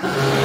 Bye.